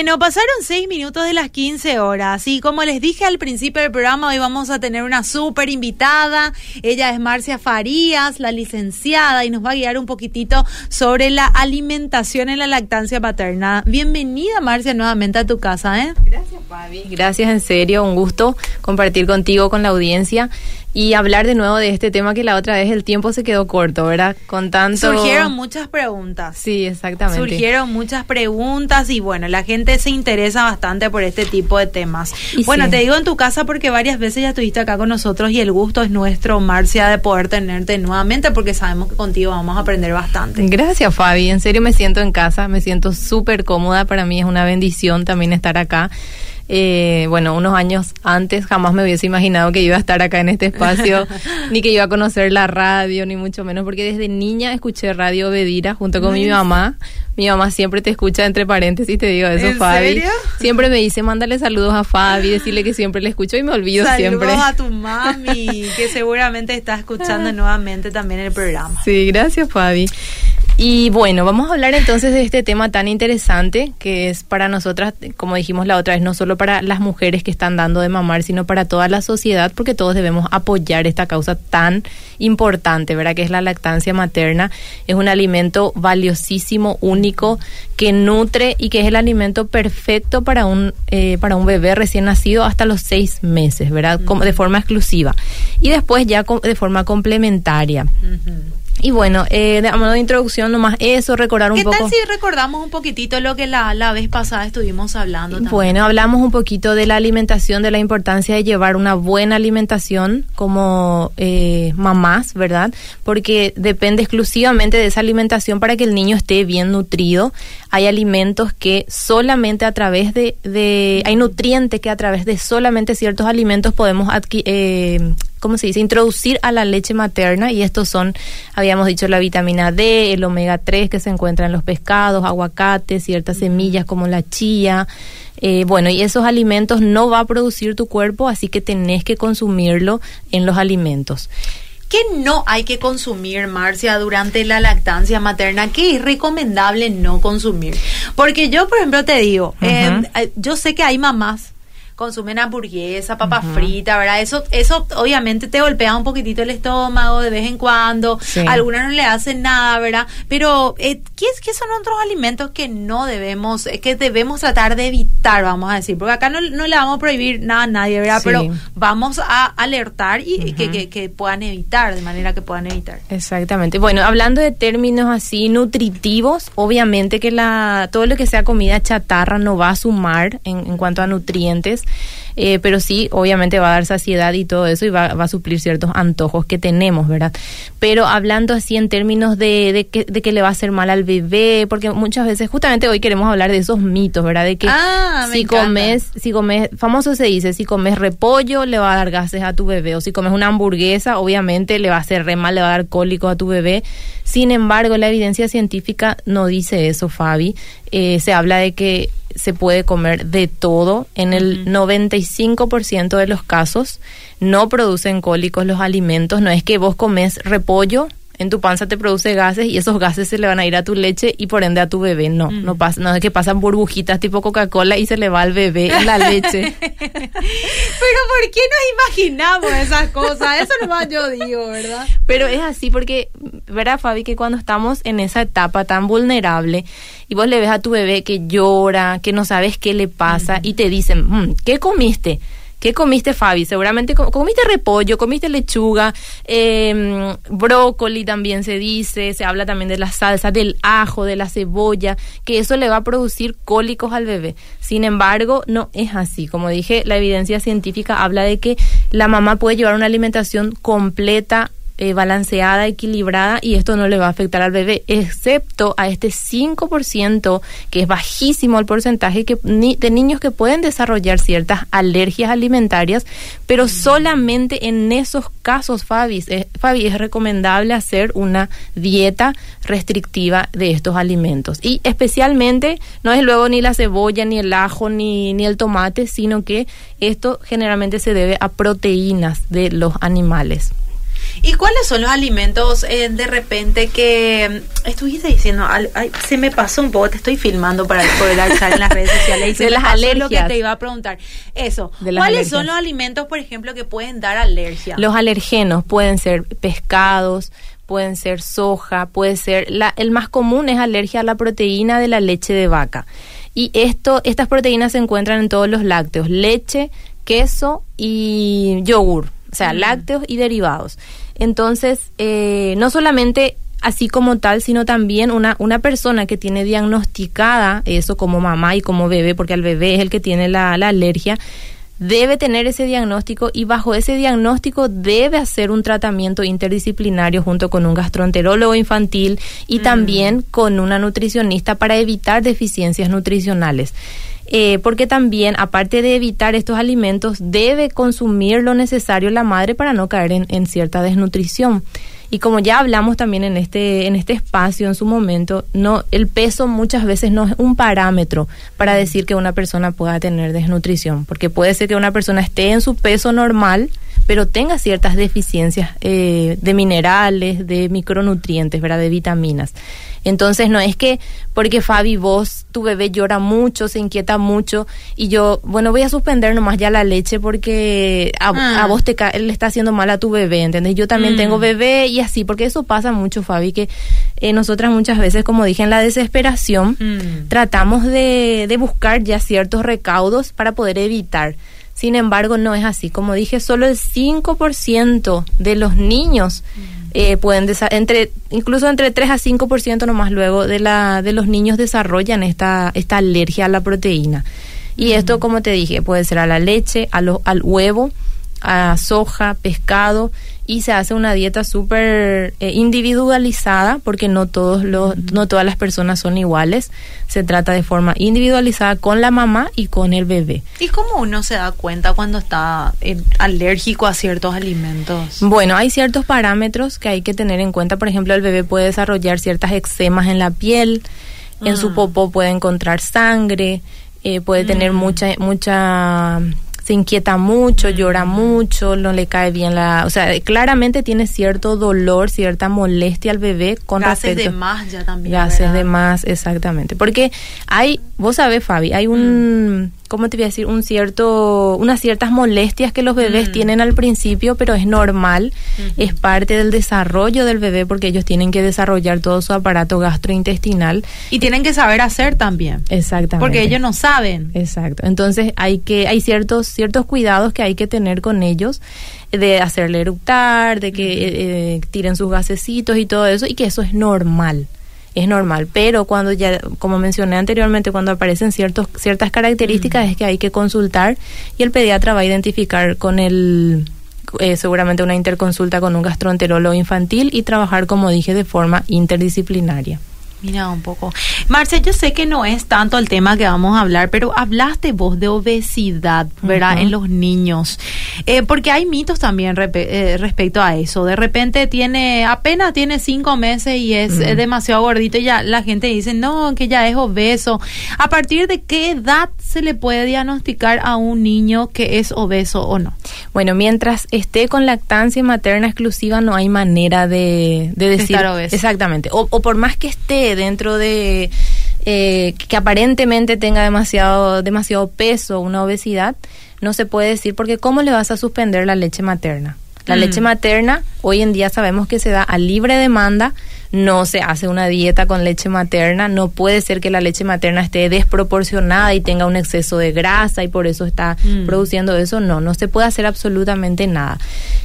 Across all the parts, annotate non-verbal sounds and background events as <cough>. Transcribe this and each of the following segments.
Bueno, pasaron seis minutos de las 15 horas y como les dije al principio del programa, hoy vamos a tener una súper invitada. Ella es Marcia Farías, la licenciada, y nos va a guiar un poquitito sobre la alimentación en la lactancia paterna. Bienvenida, Marcia, nuevamente a tu casa. ¿eh? Gracias, Fabi. Gracias, en serio, un gusto compartir contigo, con la audiencia y hablar de nuevo de este tema que la otra vez el tiempo se quedó corto, ¿verdad? Con tanto... Surgieron muchas preguntas. Sí, exactamente. Surgieron muchas preguntas y bueno, la gente se interesa bastante por este tipo de temas. bueno, te digo en tu casa porque varias veces ya estuviste acá con nosotros y el gusto es nuestro, Marcia, de poder tenerte nuevamente porque sabemos que contigo vamos a aprender bastante. Gracias, Fabi. En serio me siento en casa, me siento súper cómoda. Para mí es una bendición también estar acá. Eh, bueno, unos años antes jamás me hubiese imaginado que iba a estar acá en este espacio, <laughs> ni que iba a conocer la radio, ni mucho menos, porque desde niña escuché Radio Bedira junto con mi mamá. Mi mamá siempre te escucha entre paréntesis, te digo eso, Fabi. Siempre me dice, mándale saludos a Fabi, <laughs> decirle que siempre le escucho y me olvido siempre. Saludos a tu mami, que seguramente está escuchando <laughs> nuevamente también el programa. Sí, gracias, Fabi. Y bueno, vamos a hablar entonces de este tema tan interesante que es para nosotras, como dijimos la otra vez, no solo para las mujeres que están dando de mamar, sino para toda la sociedad, porque todos debemos apoyar esta causa tan importante, ¿verdad? Que es la lactancia materna. Es un alimento valiosísimo, único, que nutre y que es el alimento perfecto para un, eh, para un bebé recién nacido hasta los seis meses, ¿verdad? Como, de forma exclusiva. Y después ya de forma complementaria. Y bueno, eh, de modo de introducción, nomás eso, recordar un poco. ¿Qué tal si recordamos un poquitito lo que la, la vez pasada estuvimos hablando? También? Bueno, hablamos un poquito de la alimentación, de la importancia de llevar una buena alimentación como eh, mamás, ¿verdad? Porque depende exclusivamente de esa alimentación para que el niño esté bien nutrido. Hay alimentos que solamente a través de, de hay nutrientes que a través de solamente ciertos alimentos podemos adquirir. Eh, ¿cómo se dice? Introducir a la leche materna y estos son, habíamos dicho, la vitamina D, el omega 3 que se encuentra en los pescados, aguacates, ciertas semillas como la chía. Eh, bueno, y esos alimentos no va a producir tu cuerpo, así que tenés que consumirlo en los alimentos. ¿Qué no hay que consumir, Marcia, durante la lactancia materna? ¿Qué es recomendable no consumir? Porque yo, por ejemplo, te digo, eh, yo sé que hay mamás consumen hamburguesa, papa frita, ¿verdad? Eso, eso obviamente te golpea un poquitito el estómago de vez en cuando. Algunas no le hacen nada, ¿verdad? Pero, eh, ¿qué, ¿qué, son otros alimentos que no debemos, eh, que debemos tratar de evitar, vamos a decir? Porque acá no, no le vamos a prohibir nada a nadie, ¿verdad? Pero vamos a alertar y que, que, puedan evitar, de manera que puedan evitar. Exactamente. Bueno, hablando de términos así nutritivos, obviamente que la todo lo que sea comida chatarra no va a sumar en, en cuanto a nutrientes. Eh, pero sí, obviamente va a dar saciedad y todo eso y va, a suplir ciertos antojos que tenemos, ¿verdad? Pero hablando así en términos de, de, que, de que le va a hacer mal al bebé, porque muchas veces, justamente hoy queremos hablar de esos mitos, ¿verdad? De que ah, si comes, si comes, famoso se dice, si comes repollo le va a dar gases a tu bebé, o si comes una hamburguesa, obviamente le va a hacer re mal, le va a dar cólico a tu bebé. Sin embargo, la evidencia científica no dice eso, Fabi. Eh, se habla de que se puede comer de todo. En el 95% de los casos no producen cólicos los alimentos. No es que vos comes repollo en tu panza te produce gases y esos gases se le van a ir a tu leche y por ende a tu bebé. No, no pasa, no es que pasan burbujitas tipo Coca-Cola y se le va al bebé en la leche. <laughs> Pero ¿por qué nos imaginamos esas cosas? Eso nomás yo digo, ¿verdad? Pero es así porque, ¿verdad, Fabi? Que cuando estamos en esa etapa tan vulnerable y vos le ves a tu bebé que llora, que no sabes qué le pasa y te dicen, mm, ¿qué comiste? ¿Qué comiste, Fabi? Seguramente comiste repollo, comiste lechuga, eh, brócoli también se dice, se habla también de la salsa, del ajo, de la cebolla, que eso le va a producir cólicos al bebé. Sin embargo, no es así. Como dije, la evidencia científica habla de que la mamá puede llevar una alimentación completa eh, balanceada, equilibrada y esto no le va a afectar al bebé, excepto a este 5% que es bajísimo el porcentaje que, de niños que pueden desarrollar ciertas alergias alimentarias, pero solamente en esos casos, Fabi, es, Fabi, es recomendable hacer una dieta restrictiva de estos alimentos. Y especialmente, no es luego ni la cebolla, ni el ajo, ni, ni el tomate, sino que esto generalmente se debe a proteínas de los animales. ¿Y cuáles son los alimentos eh, de repente que mm, estuviste diciendo? se me pasó un poco, te estoy filmando para poder estar en las redes sociales y <laughs> de las alergias. lo que te iba a preguntar. Eso. ¿Cuáles son los alimentos, por ejemplo, que pueden dar alergia? Los alergenos pueden ser pescados, pueden ser soja, puede ser la, el más común es alergia a la proteína de la leche de vaca. Y esto, estas proteínas se encuentran en todos los lácteos, leche, queso y yogur, o sea, lácteos y derivados. Entonces, eh, no solamente así como tal, sino también una, una persona que tiene diagnosticada eso como mamá y como bebé, porque al bebé es el que tiene la, la alergia, debe tener ese diagnóstico y bajo ese diagnóstico debe hacer un tratamiento interdisciplinario junto con un gastroenterólogo infantil y mm. también con una nutricionista para evitar deficiencias nutricionales. Eh, porque también, aparte de evitar estos alimentos, debe consumir lo necesario la madre para no caer en, cierta desnutrición. Y como ya hablamos también en este, en este espacio en su momento, no, el peso muchas veces no es un parámetro para decir que una persona pueda tener desnutrición, porque puede ser que una persona esté en su peso normal, pero tenga ciertas deficiencias eh, de minerales, de micronutrientes, ¿verdad? de vitaminas. Entonces no es que porque Fabi vos, tu bebé llora mucho, se inquieta mucho y yo, bueno, voy a suspender nomás ya la leche porque a, ah. vos te le está haciendo mal a tu bebé, ¿entendés? Yo también tengo mm. bebé y así, porque eso pasa mucho, Fabi, que eh, nosotras muchas veces, como dije, en la desesperación, mm. tratamos de, de buscar ya ciertos recaudos para poder evitar. Sin embargo, no es así. Como dije, solo el 5% de los niños eh, pueden entre incluso entre 3 a 5% nomás luego de la de los niños desarrollan esta esta alergia a la proteína. Y esto, como te dije, puede ser a la leche, a al huevo, a soja, pescado y se hace una dieta súper eh, individualizada porque no todos los no todas las personas son iguales. Se trata de forma individualizada con la mamá y con el bebé. Y cómo uno se da cuenta cuando está eh, alérgico a ciertos alimentos bueno hay ciertos parámetros que hay que tener en cuenta. Por ejemplo el bebé puede desarrollar ciertas eczemas en la piel en su ah. popó puede encontrar sangre eh, puede tener mm. mucha mucha se inquieta mucho, llora mucho, no le cae bien la, o sea, claramente tiene cierto dolor, cierta molestia al bebé con gases de más ya también. Gases de más, exactamente. Porque hay, vos sabés, Fabi, hay un mm. ¿Cómo te voy a decir? Un cierto, unas ciertas molestias que los bebés mm. tienen al principio, pero es normal, es parte del desarrollo del bebé porque ellos tienen que desarrollar todo su aparato gastrointestinal. Y tienen que saber hacer también. Exactamente. Porque ellos no saben. Exacto. Entonces hay que, hay ciertos, ciertos cuidados que hay que tener con ellos de hacerle eructar, de que eh, eh, tiren sus gasecitos y todo eso, y que eso es normal es normal, pero cuando ya, como mencioné anteriormente, cuando aparecen ciertos, ciertas características es que hay que consultar y el pediatra va a identificar con el, eh, seguramente una interconsulta con un gastroenterólogo infantil y trabajar, como dije, de forma interdisciplinaria. Mira un poco. Marcia, yo sé que no es tanto el tema que vamos a hablar, pero hablaste vos de obesidad, ¿verdad? En los niños. Eh, porque hay mitos también eh, respecto a eso. De repente tiene, apenas tiene cinco meses y es, demasiado gordito y ya la gente dice, no, que ya es obeso. ¿A partir de qué edad se le puede diagnosticar a un niño que es obeso o no? Bueno, mientras esté con lactancia materna exclusiva no hay manera de, decir... Exactamente. o por más que esté dentro de eh, que aparentemente tenga demasiado, demasiado peso, una obesidad, no se puede decir porque ¿cómo le vas a suspender la leche materna? La mm. leche materna hoy en día sabemos que se da a libre demanda no se hace una dieta con leche materna, no puede ser que la leche materna esté desproporcionada y tenga un exceso de grasa y por eso está mm. produciendo eso, no, no se puede hacer absolutamente nada.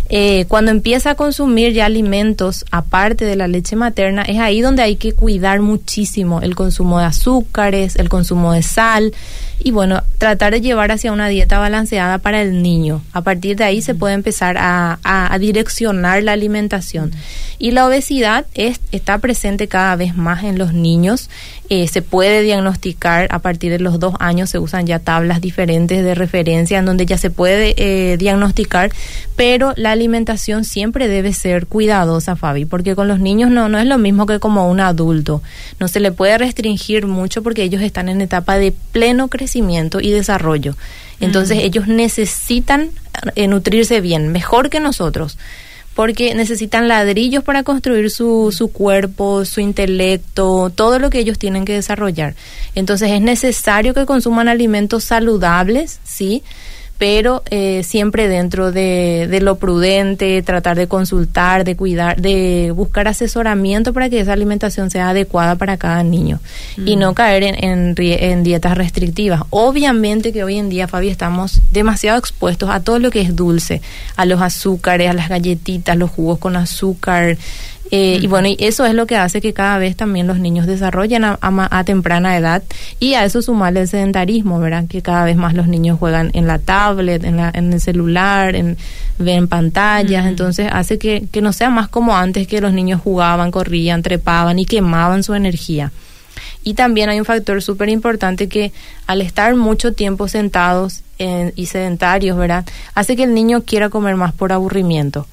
Eh, cuando empieza a consumir ya alimentos aparte de la leche materna, es ahí donde hay que cuidar muchísimo el consumo de azúcares, el consumo de sal y bueno, tratar de llevar hacia una dieta balanceada para el niño. A partir de ahí se puede empezar a, a direccionar la alimentación. Y la obesidad es está presente cada vez más en los niños. Eh, se puede diagnosticar a partir de los dos años, se usan ya tablas diferentes de referencia en donde ya se puede eh, diagnosticar, pero la alimentación siempre debe ser cuidadosa, Fabi, porque con los niños no, no es lo mismo que como un adulto. No se le puede restringir mucho porque ellos están en etapa de pleno crecimiento y desarrollo. Entonces ellos necesitan eh, nutrirse bien, mejor que nosotros porque necesitan ladrillos para construir su, su cuerpo, su intelecto, todo lo que ellos tienen que desarrollar. Entonces es necesario que consuman alimentos saludables, ¿sí? Pero eh, siempre dentro de, de, lo prudente, tratar de consultar, de cuidar, de buscar asesoramiento para que esa alimentación sea adecuada para cada niño y no mm. caer en, en, en, dietas restrictivas. Obviamente que hoy en día, Fabi, estamos demasiado expuestos a todo lo que es dulce, a los azúcares, a las galletitas, los jugos con azúcar, eh, y bueno, y eso es lo que hace que cada vez también los niños desarrollen a, a, temprana edad y a eso sumarle el sedentarismo, ¿verdad? Que cada vez más los niños juegan en la tablet, en, la, en el celular, en, ven pantallas, entonces hace que, que no sea más como antes que los niños jugaban, corrían, trepaban y quemaban su energía. Y también hay un factor súper importante que al estar mucho tiempo sentados y sedentarios, ¿verdad? Hace que el niño quiera comer más por aburrimiento.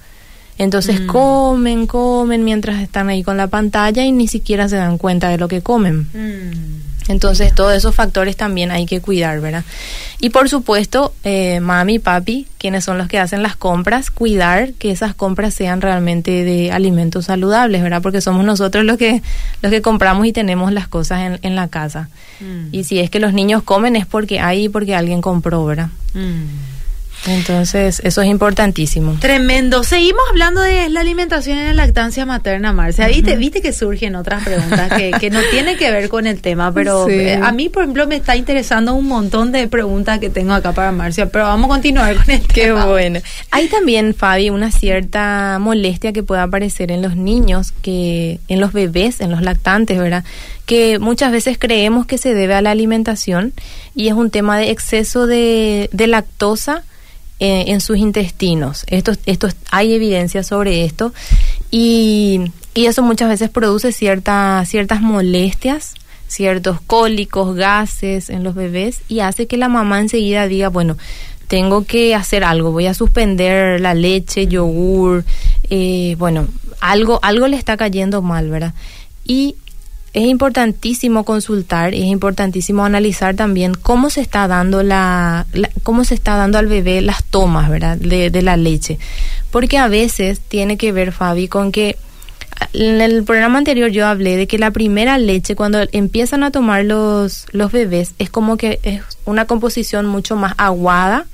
Entonces mm. comen, comen mientras están ahí con la pantalla y ni siquiera se dan cuenta de lo que comen. Mm. Entonces todos esos factores también hay que cuidar, ¿verdad? Y por supuesto, eh, mami, papi, quienes son los que hacen las compras, cuidar que esas compras sean realmente de alimentos saludables, ¿verdad? Porque somos nosotros los que los que compramos y tenemos las cosas en, en la casa. Mm. Y si es que los niños comen es porque hay porque alguien compró, ¿verdad? Entonces, eso es importantísimo. Tremendo. Seguimos hablando de la alimentación en la lactancia materna, Marcia. Viste, viste que surgen otras preguntas que, que no tienen que ver con el tema, pero eh, a mí, por ejemplo, me está interesando un montón de preguntas que tengo acá para Marcia, pero vamos a continuar con el <laughs> Qué bueno. Hay también, Fabi, una cierta molestia que puede aparecer en los niños, que en los bebés, en los lactantes, ¿verdad? que muchas veces creemos que se debe a la alimentación y es un tema de exceso de, de lactosa en, sus intestinos. Esto, esto, hay evidencia sobre esto y, y eso muchas veces produce cierta, ciertas molestias ciertos cólicos, gases en los bebés y hace que la mamá enseguida diga, bueno, tengo que hacer algo, voy a suspender la leche, yogur, eh, bueno, algo, algo le está cayendo mal, ¿verdad? Y es importantísimo consultar y es importantísimo analizar también cómo se está dando la, cómo se está dando al bebé las tomas verdad de, de, la leche porque a veces tiene que ver Fabi con que en el programa anterior yo hablé de que la primera leche cuando empiezan a tomar los los bebés es como que es una composición mucho más aguada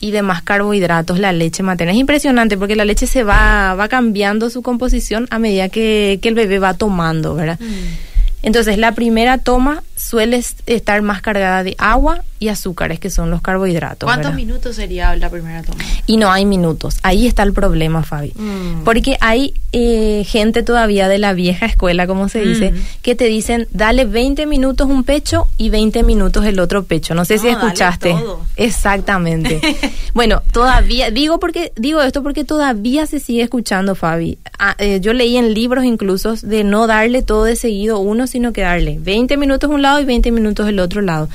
y de más carbohidratos la leche materna. Es impresionante porque la leche se va, va cambiando su composición a medida que, que el bebé va tomando, ¿verdad? Mm. Entonces, la primera toma suele estar más cargada de agua y azúcares, que son los carbohidratos. ¿Cuántos minutos sería la primera toma? Y no hay minutos. Ahí está el problema, Fabi. Mm. Porque hay eh, gente todavía de la vieja escuela, como se dice, mm. que te dicen, dale 20 minutos un pecho y 20 minutos el otro pecho. No sé si escuchaste. Exactamente. <laughs> bueno, todavía, digo porque digo esto porque todavía se sigue escuchando, Fabi. Ah, eh, yo leí en libros incluso de no darle todo de seguido uno, sino que darle 20 minutos un lado y 20 minutos el otro lado.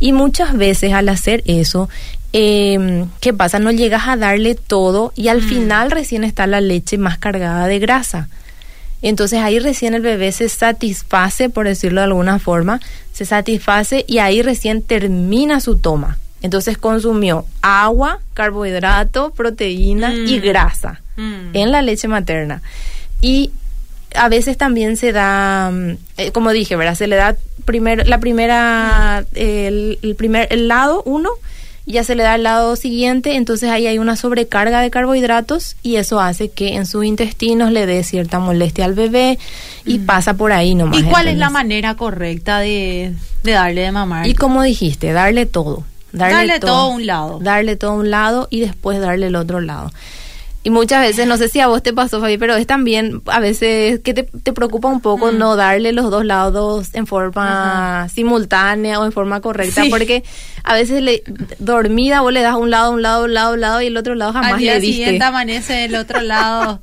Y muchas veces al hacer eso, eh, ¿qué pasa? No llegas a darle todo y al mm. final recién está la leche más cargada de grasa. Entonces ahí recién el bebé se satisface, por decirlo de alguna forma, se satisface y ahí recién termina su toma. Entonces consumió agua, carbohidrato, proteína y mm. grasa mm. en la leche materna. Y a veces también se da, eh, como dije, ¿verdad? Se le da primero la primera, el, primer, el lado uno, ya se le da el lado siguiente, entonces ahí hay una sobrecarga de carbohidratos y eso hace que en sus intestinos le dé cierta molestia al bebé y mm. pasa por ahí nomás. ¿Y cuál es la manera correcta de, darle de mamar? Y como dijiste, darle todo. Darle, todo a un lado. Darle todo a un lado y después darle el otro lado. Y muchas veces, no sé si a vos te pasó, Fabi, pero es también a veces que te, te preocupa un poco mm. no darle los dos lados en forma simultánea o en forma correcta, porque a veces le, dormida vos le das un lado, un lado, un lado, un lado y el otro lado jamás Al día le diste. siguiente amanece el otro <laughs> lado.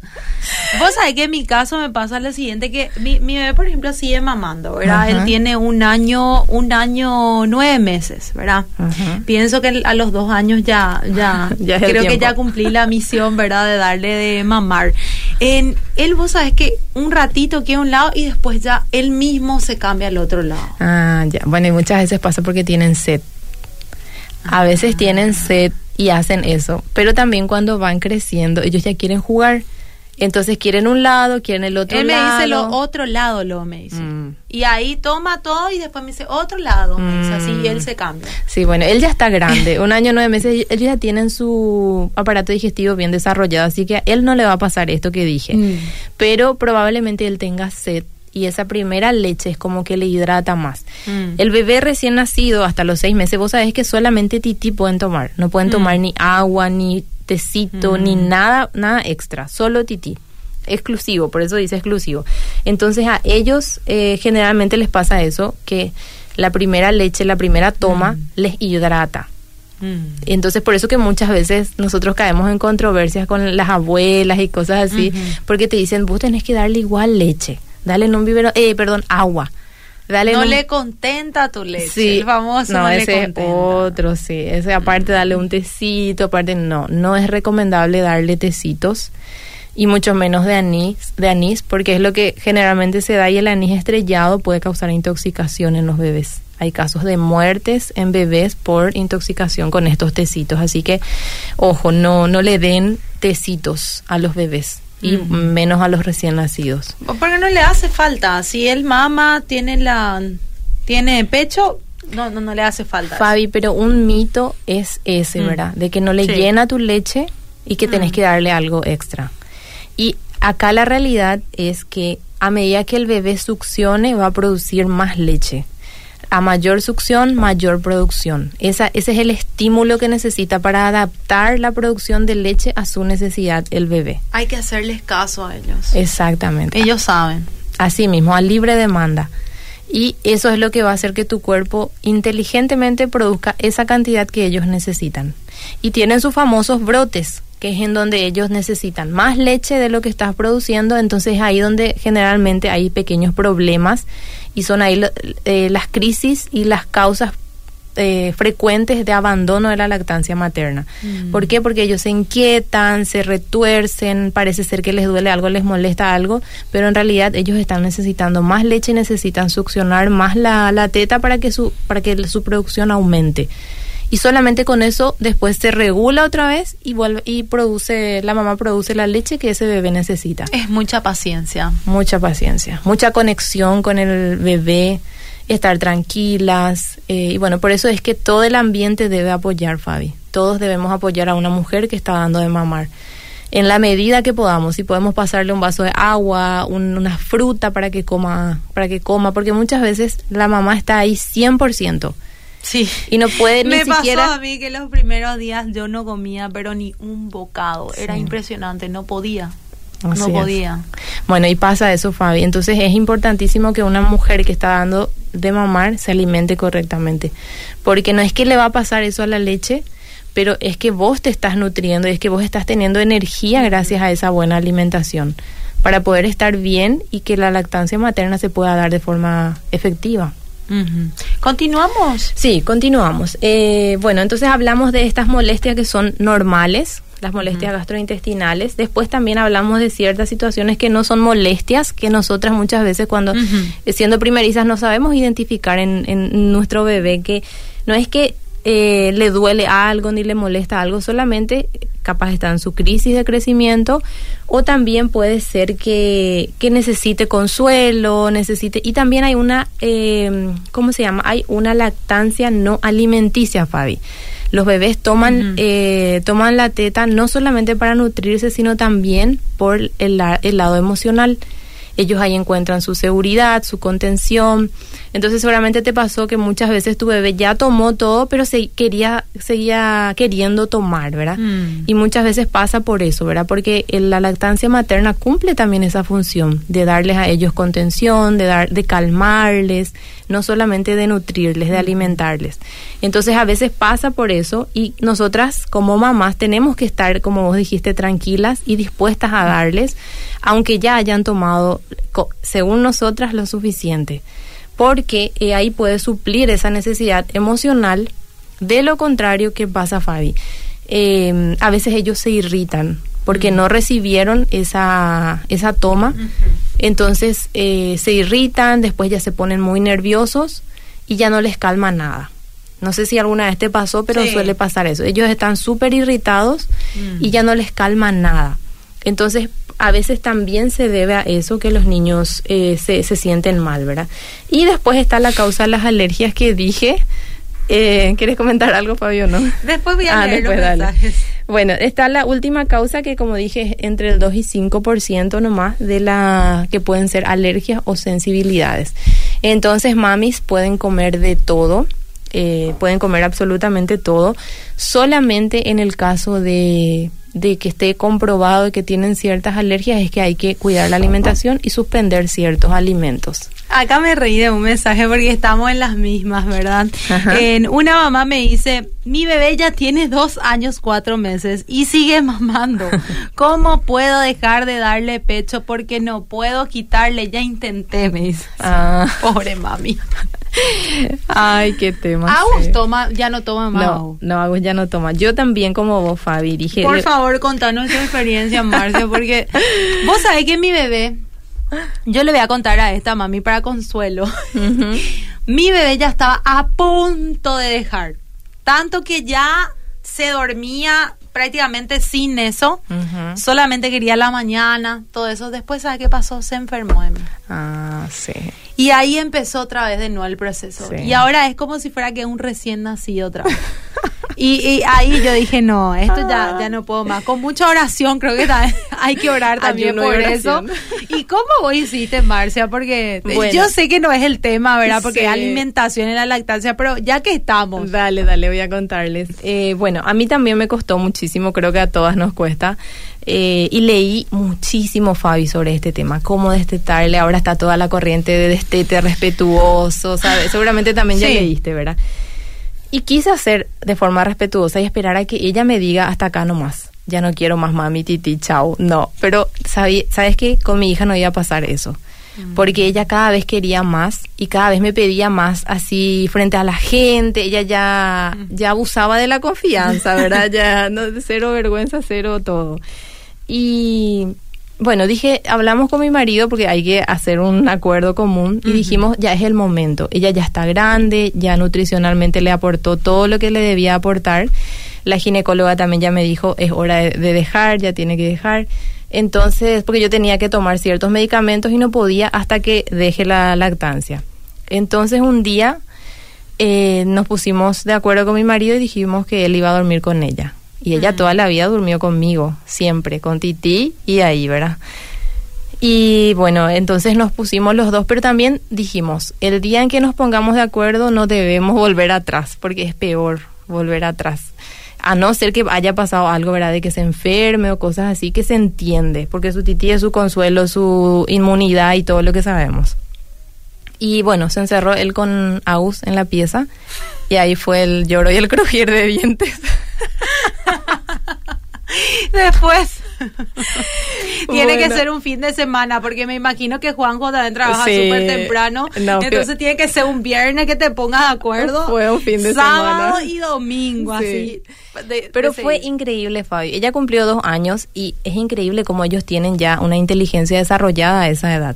vos sabés que en mi caso me pasa lo siguiente, que mi, mi bebé, por ejemplo, sigue mamando, ¿verdad? Él tiene un año, un año, nueve meses, ¿verdad? Pienso que a los dos años ya, ya, <laughs> ya creo que ya cumplí la misión, ¿verdad? De darle de mamar. En él vos sabes que un ratito queda a un lado y después ya él mismo se cambia al otro lado. Ah, ya. Bueno, y muchas veces pasa porque tienen sed. A veces tienen sed y hacen eso, pero también cuando van creciendo, ellos ya quieren jugar. Entonces quieren un lado, quieren el otro Él me lado. dice lo otro lado, lo me dice. Mm. Y ahí toma todo y después me dice otro lado, me dice así y él se cambia. Sí, bueno, él ya está grande, <laughs> un año nueve meses, él ya tiene su aparato digestivo bien desarrollado, así que a él no le va a pasar esto que dije. Mm. Pero probablemente él tenga sed y esa primera leche es como que le hidrata más. Mm. El bebé recién nacido hasta los seis meses, vos sabés que solamente tití pueden tomar, no pueden Mm. tomar ni agua, ni tecito, ni nada, nada extra, solo tití. Exclusivo, por eso dice exclusivo. Entonces a ellos eh, generalmente les pasa eso, que la primera leche, la primera toma, les hidrata. Mm. Entonces, por eso que muchas veces nosotros caemos en controversias con las abuelas y cosas así, porque te dicen, vos tenés que darle igual leche, dale en un vivero, eh, perdón, agua. Dale No un- le contenta tu leche. Sí, el famoso no, no, le ese contenta. otro, sí. Ese aparte darle un tecito, aparte no, no es recomendable darle tecitos y mucho menos de anís, de anís, porque es lo que generalmente se da y el anís estrellado puede causar intoxicación en los bebés. Hay casos de muertes en bebés por intoxicación con estos tecitos, así que ojo, no no le den tecitos a los bebés y menos a los recién nacidos. Porque no le hace falta. Si él mama, tiene la tiene pecho, no no, no le hace falta. Fabi, pero un mito es ese, Mm. ¿verdad? De que no le Sí. llena tu leche y que tenés Mm. que darle algo extra. Y acá la realidad es que a medida que el bebé succione va a producir más leche. A mayor succión, mayor producción. Esa, ese es el estímulo que necesita para adaptar la producción de leche a su necesidad el bebé. Hay que hacerles caso a ellos. Exactamente. Ellos saben. Así mismo, a libre demanda. Y eso es lo que va a hacer que tu cuerpo inteligentemente produzca esa cantidad que ellos necesitan. Y tienen sus famosos brotes, que es en donde ellos necesitan más leche de lo que estás produciendo, entonces ahí donde generalmente hay pequeños problemas y son ahí lo- eh, las crisis y las causas eh, frecuentes de abandono de la lactancia materna. Mm. ¿Por qué? Porque ellos se inquietan, se retuercen, parece ser que les duele algo, les molesta algo, pero en realidad ellos están necesitando más leche y necesitan succionar más la, la teta para que su para que su producción aumente. Y solamente con eso después se regula otra vez y vuelve y produce la mamá produce la leche que ese bebé necesita. Es mucha paciencia. Mucha paciencia, mucha conexión con el bebé, estar tranquilas. eh, y bueno, por eso es que todo el ambiente debe apoyar, Fabi. Todos debemos apoyar a una mujer que está dando de mamar. En la medida que podamos, si podemos pasarle un vaso de agua, un- una fruta para que coma, para que coma, porque muchas veces la mamá está ahí 100% Sí. y no puede ni Me siquiera pasó a mí que los primeros días yo no comía, pero ni un bocado. Era impresionante, no podía. Así no es. podía. Bueno, y pasa eso, Fabi. Entonces es importantísimo que una mujer que está dando de mamar se alimente correctamente. Porque no es que le va a pasar eso a la leche, pero es que vos te estás nutriendo y es que vos estás teniendo energía gracias a esa buena alimentación para poder estar bien y que la lactancia materna se pueda dar de forma efectiva. Continuamos. Sí, continuamos. Eh, bueno, entonces hablamos de estas molestias que son normales, las molestias gastrointestinales. Después también hablamos de ciertas situaciones que no son molestias, que nosotras muchas veces cuando eh, siendo primerizas no sabemos identificar en, en nuestro bebé que no es que eh, le duele algo ni le molesta algo, solamente capaz está en su crisis de crecimiento o también puede ser que, que necesite consuelo, necesite y también hay una, eh, ¿cómo se llama? Hay una lactancia no alimenticia, Fabi. Los bebés toman, eh, toman la teta no solamente para nutrirse, sino también por el, el lado emocional. Ellos ahí encuentran su seguridad, su contención. Entonces seguramente te pasó que muchas veces tu bebé ya tomó todo, pero se quería, seguía queriendo tomar, ¿verdad? Mm. Y muchas veces pasa por eso, ¿verdad? Porque la lactancia materna cumple también esa función de darles a ellos contención, de dar, de calmarles, no solamente de nutrirles, de alimentarles. Entonces a veces pasa por eso y nosotras como mamás tenemos que estar, como vos dijiste, tranquilas y dispuestas a darles, aunque ya hayan tomado, según nosotras, lo suficiente. Porque eh, ahí puede suplir esa necesidad emocional. De lo contrario, ¿qué pasa, Fabi? Eh, a veces ellos se irritan porque no recibieron esa, esa toma. Entonces eh, se irritan, después ya se ponen muy nerviosos y ya no les calma nada. No sé si alguna vez te pasó, pero Sí. suele pasar eso. Ellos están súper irritados Mm. y ya no les calma nada. Entonces, a veces también se debe a eso que los niños eh, se, se sienten mal, ¿verdad? Y después está la causa de las alergias que dije. Eh, ¿Quieres comentar algo, Fabio? No. Después voy a Ah, leer después, los dale. mensajes. Bueno, está la última causa que, como dije, es entre el 2 y 5% nomás de la que pueden ser alergias o sensibilidades. Entonces, mamis pueden comer de todo, eh, pueden comer absolutamente todo, solamente en el caso de, de que esté comprobado y que tienen ciertas alergias es que hay que cuidar la alimentación y suspender ciertos alimentos. Acá me reí de un mensaje porque estamos en las mismas, ¿verdad? En una mamá me dice, mi bebé ya tiene dos años, cuatro meses y sigue mamando. <laughs> ¿Cómo puedo dejar de darle pecho? Porque no puedo quitarle, ya intenté, me dice. <laughs> Ah. Pobre mami. Ay, qué tema. Agus toma, ya no toma más. No, no, Agus ya no toma. Yo también como vos, Fabi, dije... Por favor, contanos tu experiencia, Marcia, porque <laughs> vos sabés que mi bebé, yo le voy a contar a esta mami para consuelo. <laughs> Mi bebé ya estaba a punto de dejar. Tanto que ya se dormía prácticamente sin eso. Solamente quería la mañana, todo eso. Después, ¿sabe qué pasó? Se enfermó de mí. Ah, sí. Y ahí empezó otra vez de nuevo el proceso. Sí. Y ahora es como si fuera que un recién nacido otra vez. <laughs> Y, y ahí yo dije, no, esto ya, ya no puedo más. Con mucha oración, creo que <laughs> hay que orar también por eso. ¿Y cómo vos hiciste, Marcia? Porque Bueno. yo sé que no es el tema, ¿verdad? Porque Sí. alimentación y la lactancia, pero ya que estamos. Dale, dale, voy a contarles. Eh, bueno, a mí también me costó muchísimo, creo que a todas nos cuesta. Eh, y leí muchísimo, Fabi, sobre este tema, cómo destetarle. Ahora está toda la corriente de destete respetuoso, ¿sabes? Seguramente también ya Sí. leíste, ¿verdad? Y quise hacer de forma respetuosa y esperar a que ella me diga hasta acá nomás. Ya no quiero más mami, titi, chao. No, pero sabí- sabes que con mi hija no iba a pasar eso. Porque ella cada vez quería más y cada vez me pedía más así frente a la gente. Ella ya, ya abusaba de la confianza, ¿verdad? <laughs> Ya no, cero vergüenza, cero todo. Y bueno, dije, hablamos con mi marido porque hay que hacer un acuerdo común y dijimos, ya es el momento. Ella ya está grande, ya nutricionalmente le aportó todo lo que le debía aportar. La ginecóloga también ya me dijo, es hora de, de dejar, ya tiene que dejar. Entonces, porque yo tenía que tomar ciertos medicamentos y no podía hasta que deje la lactancia. Entonces, un día eh, nos pusimos de acuerdo con mi marido y dijimos que él iba a dormir con ella. Y ella toda la vida durmió conmigo, siempre, con Titi y ahí, ¿verdad? Y bueno, entonces nos pusimos los dos, pero también dijimos, el día en que nos pongamos de acuerdo no debemos volver atrás, porque es peor volver atrás. A no ser que haya pasado algo, ¿verdad? De que se enferme o cosas así, que se entiende, porque su tití es su consuelo, su inmunidad y todo lo que sabemos. Y bueno, se encerró él con Aus en la pieza y ahí fue el lloro y el crujir de dientes. <laughs> Después. <laughs> tiene que ser un fin de semana, porque me imagino que Juanjo también trabaja Sí. súper temprano. No, entonces pero- tiene que ser un viernes que te pongas de acuerdo. <laughs> Fue un fin de Sábado semana. y domingo, Sí. así. de- Pero de fue increíble, Fabio. Ella cumplió dos años y es increíble cómo ellos tienen ya una inteligencia desarrollada a esa edad.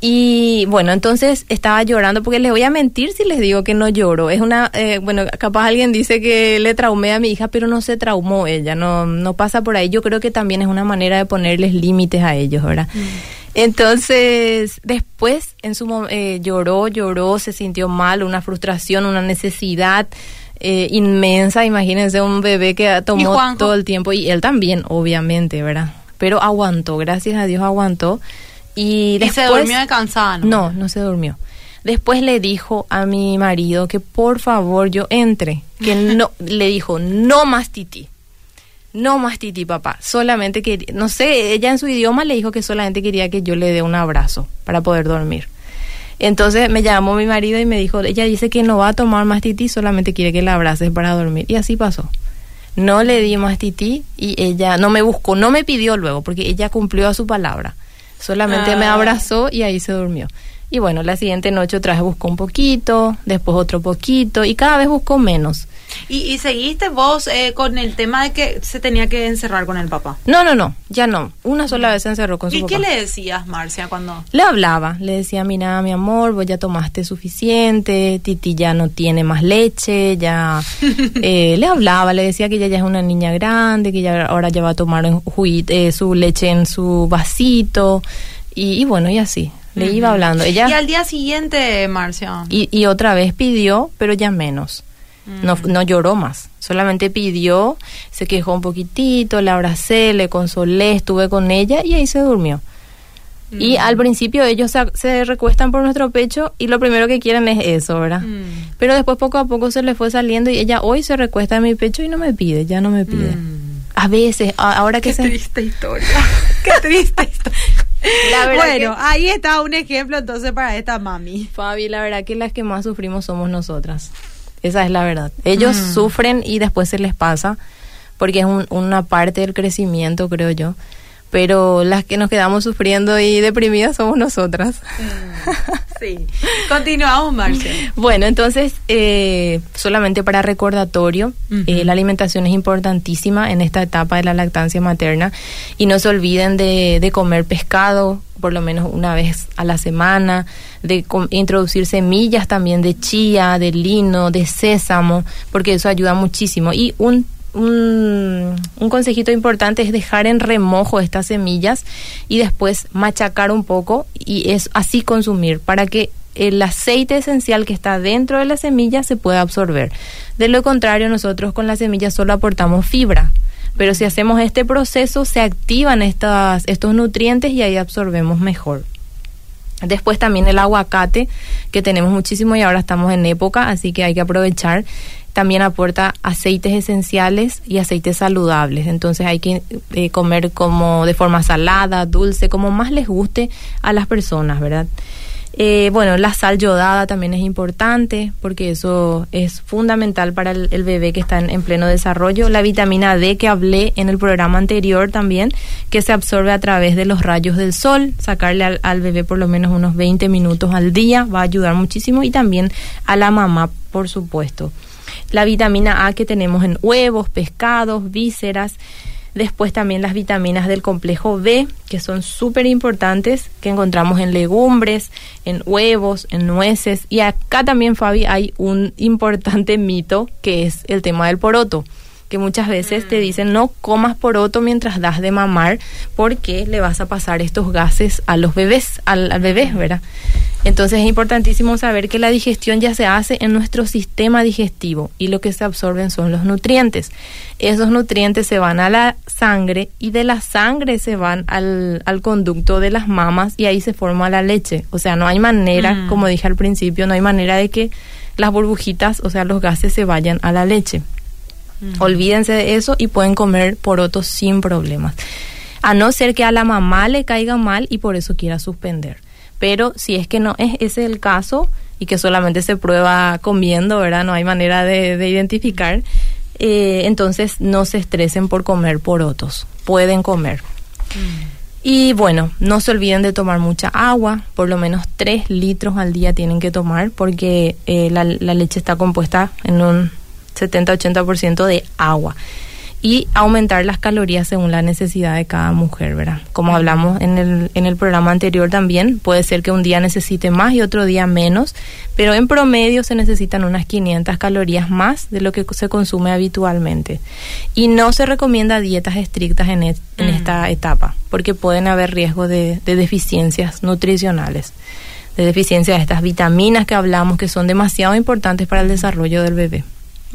Y bueno, entonces estaba llorando porque les voy a mentir si les digo que no lloro. Es una, eh, bueno, capaz alguien dice que le traumé a mi hija, pero no se traumó ella, no, no pasa por ahí. Yo creo que también es una manera de ponerles límites a ellos, ¿verdad? Entonces, después en su eh, lloró, lloró, se sintió mal, una frustración, una necesidad eh, inmensa. Imagínense un bebé que tomó todo el tiempo y él también, obviamente, ¿verdad? Pero aguantó, gracias a Dios aguantó. Y, Y después, se durmió de cansada, ¿no? No, no se durmió. Después le dijo a mi marido que por favor yo entre, que <laughs> no, le dijo, no más titi. No más titi, papá. Solamente que, no sé, ella en su idioma le dijo que solamente quería que yo le dé un abrazo para poder dormir. Entonces me llamó mi marido y me dijo, ella dice que no va a tomar más titi, solamente quiere que la abraces para dormir. Y así pasó. No le di más titi y ella no me buscó, no me pidió luego, porque ella cumplió a su palabra. Solamente me Ah. abrazó y ahí se durmió. Y bueno, la siguiente noche otra vez buscó un poquito, después otro poquito y cada vez buscó menos. ¿Y, seguiste vos eh, con el tema de que se tenía que encerrar con el papá? No, no, no, ya no. Una sola vez se encerró con su papá. ¿Y qué le decías, Marcia, cuando...? Le hablaba, le decía, mira, mi amor, vos ya tomaste suficiente, Titi ya no tiene más leche, ya... <laughs> eh, le hablaba, le decía que ella ya es una niña grande, que ya ahora ya va a tomar eh, su leche en su vasito, y, bueno, y así le iba hablando. Ella, y al día siguiente, Marcia. Y, y otra vez pidió, pero ya menos. No, no lloró más, solamente pidió, se quejó un poquitito, la abracé, le consolé, estuve con ella y ahí se durmió. Y al principio ellos se, recuestan por nuestro pecho y lo primero que quieren es eso, ¿verdad? Pero después poco a poco se le fue saliendo y ella hoy se recuesta en mi pecho y no me pide, ya no me pide. A veces, ahora que Qué triste historia. <laughs> Qué triste historia. La bueno, ahí está un ejemplo entonces para esta mami. Fabi, la verdad que las que más sufrimos somos nosotras. Esa es la verdad. Ellos mm. sufren y después se les pasa, porque es una parte del crecimiento, creo yo. Pero las que nos quedamos sufriendo y deprimidas somos nosotras. Mm. Sí. Continuamos, Marcia. <laughs> Bueno, entonces, eh, solamente para recordatorio, eh, la alimentación es importantísima en esta etapa de la lactancia materna y no se olviden de, de comer pescado por lo menos una vez a la semana, de introducir semillas también de chía, de lino, de sésamo, porque eso ayuda muchísimo. Y un un, consejito importante es dejar en remojo estas semillas y después machacar un poco y es así consumir para que el aceite esencial que está dentro de la semilla se pueda absorber. De lo contrario, nosotros con la semilla solo aportamos fibra. Pero si hacemos este proceso, se activan estas, estos nutrientes y ahí absorbemos mejor. Después también el aguacate, que tenemos muchísimo y ahora estamos en época, así que hay que aprovechar también aporta aceites esenciales y aceites saludables. Entonces hay que eh, comer como de forma salada, dulce, como más les guste a las personas, ¿verdad? Eh, bueno, la sal yodada también es importante porque eso es fundamental para el, bebé que está en, pleno desarrollo. La vitamina D que hablé en el programa anterior también, que se absorbe a través de los rayos del sol. Sacarle al, al bebé por lo menos unos 20 minutos al día va a ayudar muchísimo y también a la mamá, por supuesto la vitamina A que tenemos en huevos, pescados, vísceras. Después también las vitaminas del complejo B, que son súper importantes, que encontramos en legumbres, en huevos, en nueces. Y acá también, Fabi, hay un importante mito, que es el tema del poroto que muchas veces te dicen no comas poroto mientras das de mamar porque le vas a pasar estos gases a los bebés, al, al bebé, ¿verdad? Entonces es importantísimo saber que la digestión ya se hace en nuestro sistema digestivo y lo que se absorben son los nutrientes. Esos nutrientes se van a la sangre y de la sangre se van al, al conducto de las mamas y ahí se forma la leche. O sea, no hay manera, mm. como dije al principio, no hay manera de que las burbujitas, o sea, los gases se vayan a la leche. Mm. Olvídense de eso y pueden comer porotos sin problemas. A no ser que a la mamá le caiga mal y por eso quiera suspender pero si es que no es ese el caso y que solamente se prueba comiendo, ¿verdad? No hay manera de, identificar, eh, entonces no se estresen por comer porotos, pueden comer. Mm. Y bueno, no se olviden de tomar mucha agua, por lo menos 3 litros al día tienen que tomar porque eh, la, la leche está compuesta en un 70-80% de agua y aumentar las calorías según la necesidad de cada mujer, ¿verdad? Como hablamos en el, en el programa anterior también, puede ser que un día necesite más y otro día menos, pero en promedio se necesitan unas 500 calorías más de lo que se consume habitualmente. Y no se recomienda dietas estrictas en, en mm. esta etapa, porque pueden haber riesgo de, de deficiencias nutricionales de deficiencia de estas vitaminas que hablamos que son demasiado importantes para el desarrollo del bebé.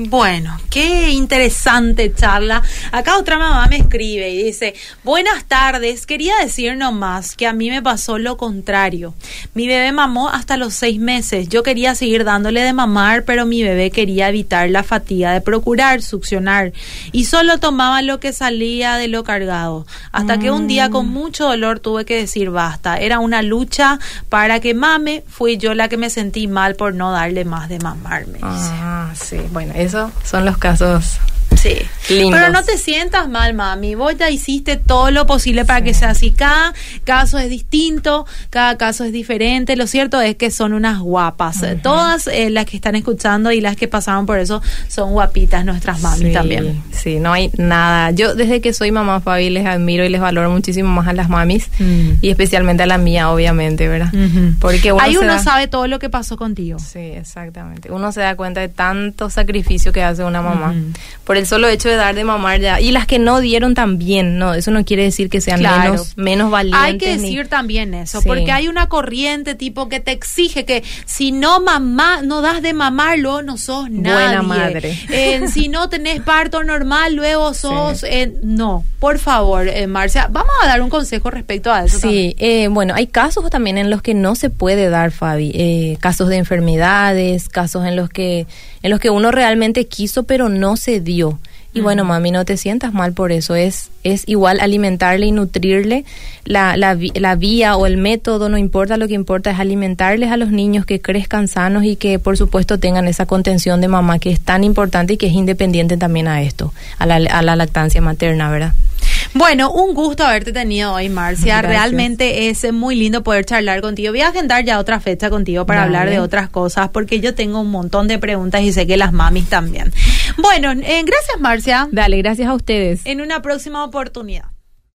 Bueno, qué interesante charla. Acá otra mamá me escribe y dice, buenas tardes, quería decir nomás que a mí me pasó lo contrario. Mi bebé mamó hasta los seis meses. Yo quería seguir dándole de mamar, pero mi bebé quería evitar la fatiga de procurar succionar y solo tomaba lo que salía de lo cargado. Hasta que un día con mm. mucho dolor tuve que decir basta. Era una lucha para que mame. Fui yo la que me sentí mal por no darle más de mamarme. Ah, sí, bueno, son los casos Sí. Pero no te sientas mal, mami. Vos ya hiciste todo lo posible para que sea así. Cada caso es distinto, cada caso es diferente. Lo cierto es que son unas guapas. Todas eh, las que están escuchando y las que pasaron por eso son guapitas nuestras mami también. Sí, no hay nada. Yo desde que soy mamá Fabi les admiro y les valoro muchísimo más a las mamis mm. y especialmente a la mía, obviamente, ¿verdad? Porque uno ahí uno sabe todo lo que pasó contigo. Sí, exactamente. Uno se da cuenta de tanto sacrificio que hace una mamá por el solo hecho de dar de mamar ya. Y las que no dieron también, no, eso no quiere decir que sean menos, menos valientes. Hay que decir también eso, porque hay una corriente tipo que te exige que si no mamá, no das de mamar, luego no sos nadie. Buena madre. Eh, si no tenés parto normal, luego <laughs> sos... Eh, no, por favor, eh, Marcia, vamos a dar un consejo respecto a eso. Sí, bueno, hay casos también en los que no se puede dar, Fabi, casos de enfermedades, casos en los que en los que uno realmente quiso pero no se dio. Y bueno, mami, no te sientas mal por eso. Es, es igual alimentarle y nutrirle. La, la, la, vía o el método no importa, lo que importa es alimentarles a los niños que crezcan sanos y que por supuesto tengan esa contención de mamá que es tan importante y que es independiente también a esto, a la, a la lactancia materna, ¿verdad? Bueno, un gusto haberte tenido hoy, Marcia. Realmente es muy lindo poder charlar contigo. Voy a agendar ya otra fecha contigo para hablar de otras cosas, porque yo tengo un montón de preguntas y sé que las mamis también. Bueno, eh, gracias, Marcia. Dale, gracias a ustedes. En una próxima oportunidad.